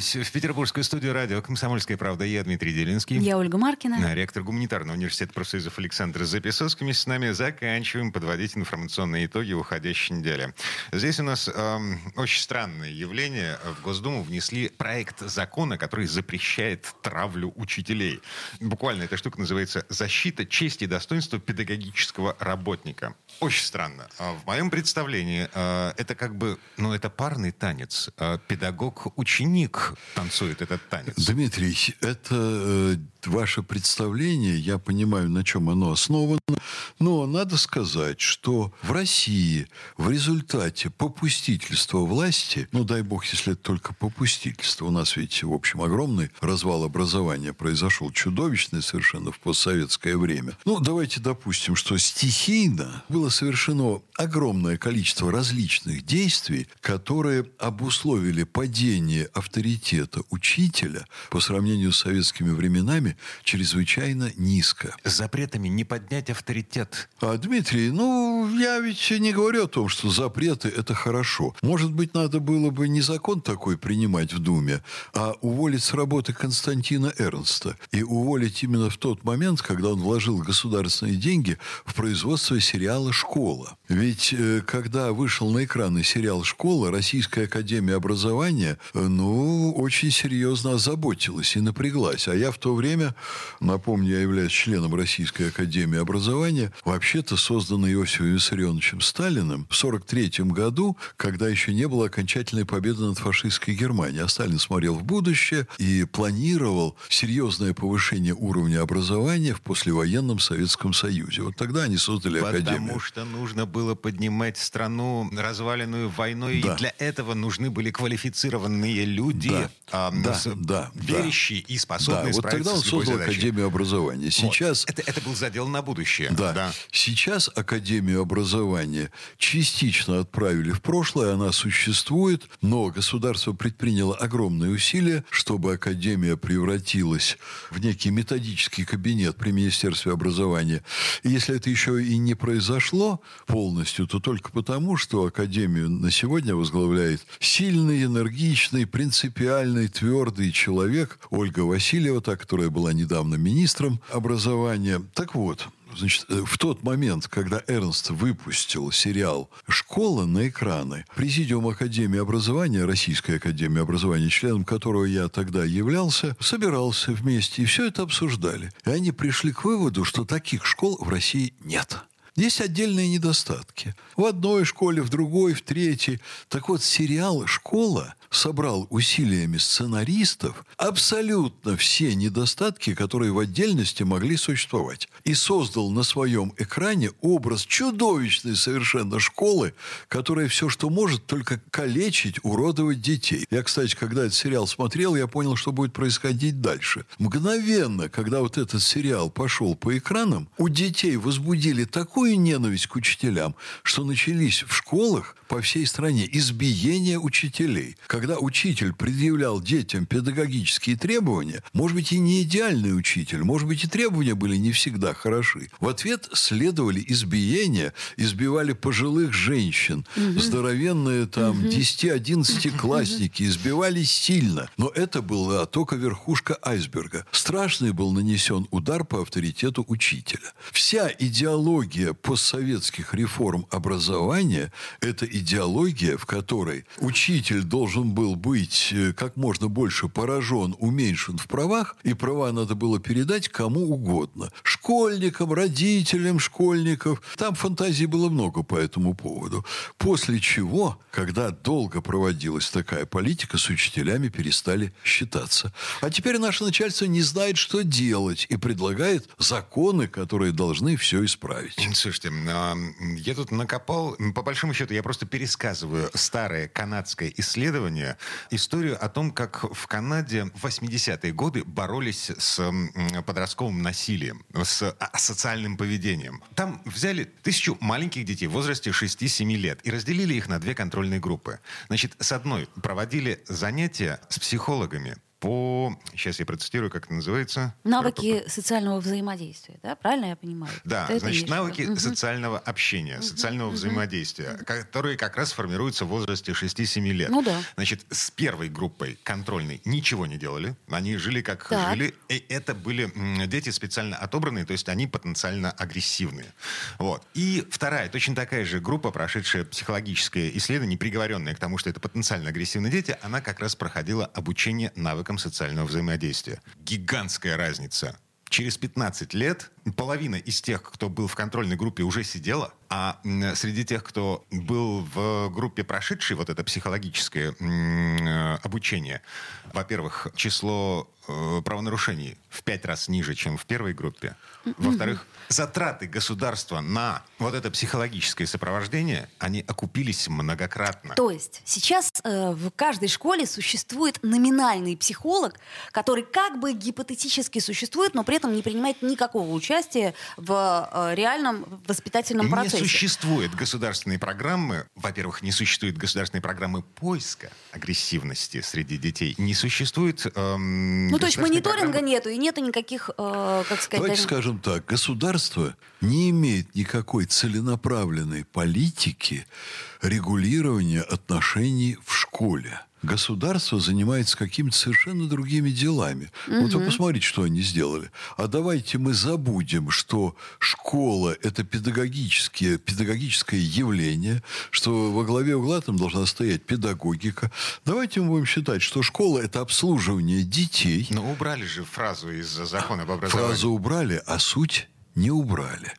Вернулись в петербургскую студию радио «Комсомольская правда». Я Дмитрий Делинский. Я Ольга Маркина. Ректор гуманитарного университета профсоюзов Александр Записовский. Вместе с нами заканчиваем подводить информационные итоги уходящей недели. Здесь у нас эм, очень странное явление. В Госдуму внесли проект закона, который запрещает травлю учителей. Буквально эта штука называется «Защита чести и достоинства педагогического работника». Очень странно. А В моем представлении э, это как бы, ну, это парный танец. Э, Педагог-ученик танцует этот танец. Дмитрий, это э, ваше представление, я понимаю, на чем оно основано, но надо сказать, что в России в результате попустительства власти, ну дай бог, если это только попустительство, у нас ведь, в общем, огромный развал образования произошел, чудовищный совершенно в постсоветское время. Ну, давайте допустим, что стихийно было совершено огромное количество различных действий, которые обусловили падение авторитета учителя по сравнению с советскими временами чрезвычайно низко. Запретами не поднять авторитет. А, Дмитрий, ну, я ведь не говорю о том, что запреты – это хорошо. Может быть, надо было бы не закон такой принимать в Думе, а уволить с работы Константина Эрнста. И уволить именно в тот момент, когда он вложил государственные деньги в производство сериала «Школа». Ведь э, когда вышел на экраны сериал «Школа», Российская Академия Образования, э, ну, очень серьезно озаботилась и напряглась. А я в то время, напомню, я являюсь членом Российской Академии Образования, вообще-то созданной Иосифом Виссарионовичем Сталиным в 1943 году, когда еще не было окончательной победы над фашистской Германией. А Сталин смотрел в будущее и планировал серьезное повышение уровня образования в послевоенном Советском Союзе. Вот тогда они создали Академию. Потому что нужно было поднимать страну, разваленную войной, Да. и для этого нужны были квалифицированные люди, Да. а, Да, с- да, верящие и Да, способные вот тогда он создал задачей. Академию образования. Вот. Сейчас Это, это был задел на будущее. Да. Сейчас Академию образования частично отправили в прошлое, она существует, но государство предприняло огромные усилия, чтобы Академия превратилась в некий методический кабинет при Министерстве образования. И если это еще и не произошло полностью, то только потому, что Академию на сегодня возглавляет сильный, энергичный, принципиальный, твердый человек Ольга Васильева, та, которая была недавно министром образования. Так вот, Значит, э, в тот момент, когда Эрнст выпустил сериал «Школа» на экраны, Президиум Академии образования, Российской Академии образования, членом которого я тогда являлся, собирался вместе, и все это обсуждали. И они пришли к выводу, что таких школ в России нет. Есть отдельные недостатки. В одной школе, в другой, в третьей. Так вот, сериал «Школа» собрал усилиями сценаристов абсолютно все недостатки, которые в отдельности могли существовать. И создал на своем экране образ чудовищной совершенно школы, которая все, что может, только калечить, уродовать детей. Я, кстати, когда этот сериал смотрел, я понял, что будет происходить дальше. Мгновенно, когда вот этот сериал пошел по экранам, у детей возбудили такую ненависть к учителям, что начались в школах по всей стране избиения учителей. Когда учитель предъявлял детям педагогические требования, может быть, и не идеальный учитель, может быть, и требования были не всегда хороши. В ответ следовали избиения, избивали пожилых женщин, здоровенные там 10-11 классники, избивали сильно. Но это была только верхушка айсберга. Страшный был нанесен удар по авторитету учителя. Вся идеология постсоветских реформ образования – это идеология, в которой учитель должен был быть э, как можно больше поражен, уменьшен в правах, и права надо было передать кому угодно. Школьникам, родителям школьников. Там фантазий было много по этому поводу. После чего, когда долго проводилась такая политика, с учителями перестали считаться. А теперь наше начальство не знает, что делать, и предлагает законы, которые должны все исправить. Слушайте, а, я тут накопал, по большому счету, я просто пересказываю старое канадское исследование внимание историю о том, как в Канаде в 80-е годы боролись с подростковым насилием, с а, социальным поведением. Там взяли тысячу маленьких детей в возрасте 6-7 лет и разделили их на две контрольные группы. Значит, с одной проводили занятия с психологами, по... Сейчас я процитирую, как это называется. Навыки социального взаимодействия, да? Правильно я понимаю? Да, это значит, навыки угу. социального общения, угу. социального угу. взаимодействия, угу. которые как раз формируются в возрасте 6-7 лет. Ну да. Значит, с первой группой контрольной ничего не делали. Они жили как так. жили. И это были дети специально отобранные, то есть они потенциально агрессивные. Вот. И вторая, точно такая же группа, прошедшая психологическое исследование, приговоренная к тому, что это потенциально агрессивные дети, она как раз проходила обучение навыкам навыкам социального взаимодействия. Гигантская разница. Через 15 лет половина из тех, кто был в контрольной группе, уже сидела, а среди тех, кто был в группе, прошедшей вот это психологическое э, обучение, во-первых, число э, правонарушений в пять раз ниже, чем в первой группе. Во-вторых, затраты государства на вот это психологическое сопровождение, они окупились многократно. То есть сейчас э, в каждой школе существует номинальный психолог, который как бы гипотетически существует, но при этом не принимает никакого участия в э, реальном воспитательном процессе. Не существует государственной программы, во-первых, не существует государственной программы поиска агрессивности среди детей, не существует... Эм, ну, то есть мониторинга программы... нету, и нету никаких, э, как сказать... Давайте даже... скажем так, государство не имеет никакой целенаправленной политики регулирования отношений в школе государство занимается какими-то совершенно другими делами. Угу. Вот вы посмотрите, что они сделали. А давайте мы забудем, что школа – это педагогическое, педагогическое явление, что во главе угла там должна стоять педагогика. Давайте мы будем считать, что школа – это обслуживание детей. Но убрали же фразу из закона об образовании. Фразу убрали, а суть не убрали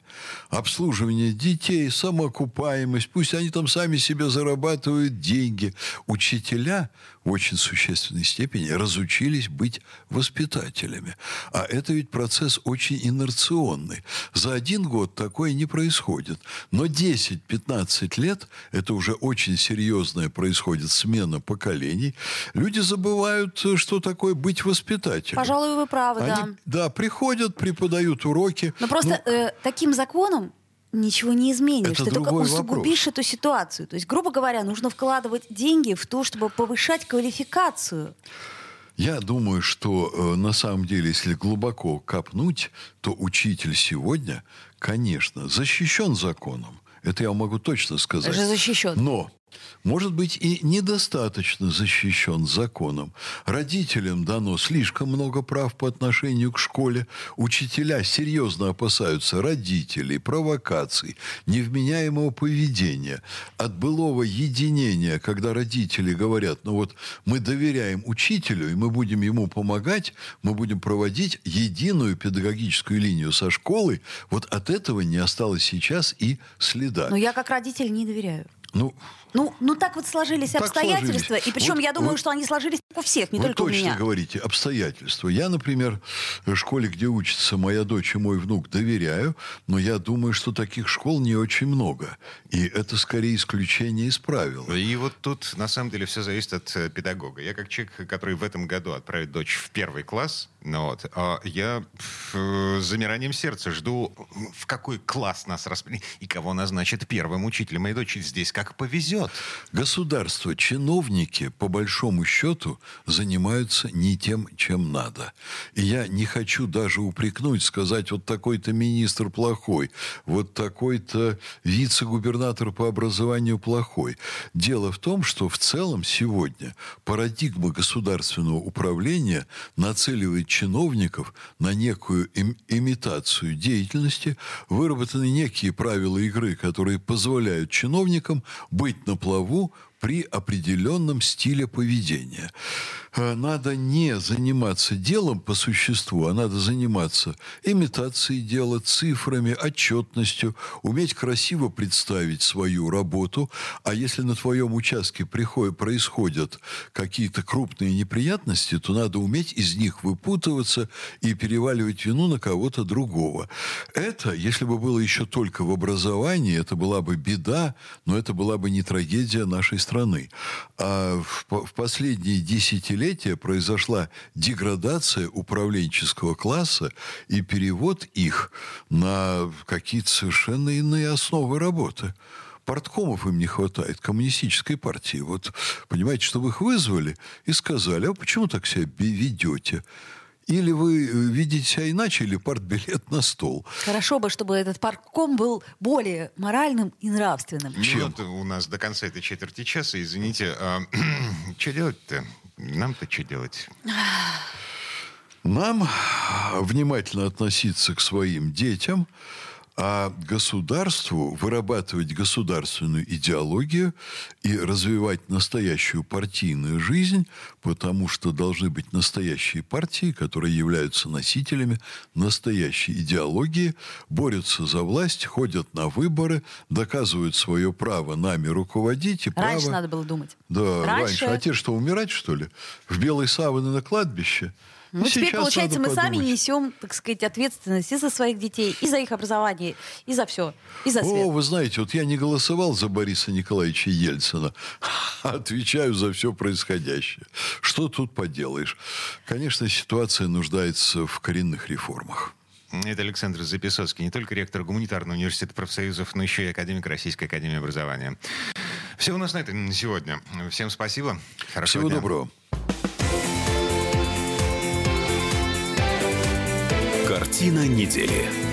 обслуживание детей, самоокупаемость, пусть они там сами себе зарабатывают деньги. Учителя в очень существенной степени разучились быть воспитателями. А это ведь процесс очень инерционный. За один год такое не происходит. Но 10-15 лет – это уже очень серьезная происходит смена поколений. Люди забывают, что такое быть воспитателем. Пожалуй, вы правы, Они, да. Да, приходят, преподают уроки. Но просто ну, э, таким законом ничего не изменишь. Это Ты только усугубишь вопрос. эту ситуацию. То есть, грубо говоря, нужно вкладывать деньги в то, чтобы повышать квалификацию. Я думаю, что э, на самом деле, если глубоко копнуть, то учитель сегодня, конечно, защищен законом. Это я могу точно сказать. Же защищен. Но может быть и недостаточно защищен законом. Родителям дано слишком много прав по отношению к школе. Учителя серьезно опасаются родителей, провокаций, невменяемого поведения, от былого единения, когда родители говорят, ну вот мы доверяем учителю, и мы будем ему помогать, мы будем проводить единую педагогическую линию со школой, вот от этого не осталось сейчас и следа. Но я как родитель не доверяю. Ну, ну, ну так вот сложились так обстоятельства, сложились. и причем вот, я думаю, вот, что они сложились у всех, не вы только у меня. Точно говорите обстоятельства. Я, например, в школе, где учится моя дочь и мой внук, доверяю, но я думаю, что таких школ не очень много, и это скорее исключение из правил. И вот тут на самом деле все зависит от э, педагога. Я как человек, который в этом году отправит дочь в первый класс, ну вот, а я с замиранием сердца жду, в какой класс нас распределят и кого назначат первым учителем моей дочери здесь, как повезет. Государство, чиновники, по большому счету, занимаются не тем, чем надо. И я не хочу даже упрекнуть, сказать, вот такой-то министр плохой, вот такой-то вице-губернатор по образованию плохой. Дело в том, что в целом сегодня парадигма государственного управления нацеливает чиновников на некую им, имитацию деятельности, выработаны некие правила игры, которые позволяют чиновникам быть на плаву при определенном стиле поведения. Э, надо не заниматься делом по существу, а надо заниматься имитацией дела, цифрами, отчетностью, уметь красиво представить свою работу. А если на твоем участке приходят, происходят какие-то крупные неприятности, то надо уметь из них выпутываться и переваливать вину на кого-то другого. Это, если бы было еще только в образовании, это была бы беда, но это была бы не трагедия нашей страны. А в, в последние десятилетия произошла деградация управленческого класса и перевод их на какие-то совершенно иные основы работы порткомов им не хватает, коммунистической партии. Вот, понимаете, чтобы их вызвали и сказали, а почему так себя ведете? Или вы э, видите себя иначе, или партбилет на стол. Хорошо бы, чтобы этот партком был более моральным и нравственным. Чем? Ну, вот у нас до конца этой четверти часа, извините, а, что делать-то? Нам-то что делать? Нам внимательно относиться к своим детям, а государству вырабатывать государственную идеологию и развивать настоящую партийную жизнь, потому что должны быть настоящие партии, которые являются носителями настоящей идеологии, борются за власть, ходят на выборы, доказывают свое право нами руководить. И раньше право... надо было думать. Да, раньше. раньше. А те что, умирать, что ли? В белой саваны на кладбище? Ну, теперь, получается, мы подумать. сами несем, так сказать, ответственность и за своих детей, и за их образование, и за все, и за свет. О, вы знаете, вот я не голосовал за Бориса Николаевича Ельцина, отвечаю за все происходящее. Что тут поделаешь? Конечно, ситуация нуждается в коренных реформах. Это Александр Записоцкий, не только ректор гуманитарного университета профсоюзов, но еще и академик Российской академии образования. Все у нас на это на сегодня. Всем спасибо. Хорошего Всего дня. доброго. Картина недели.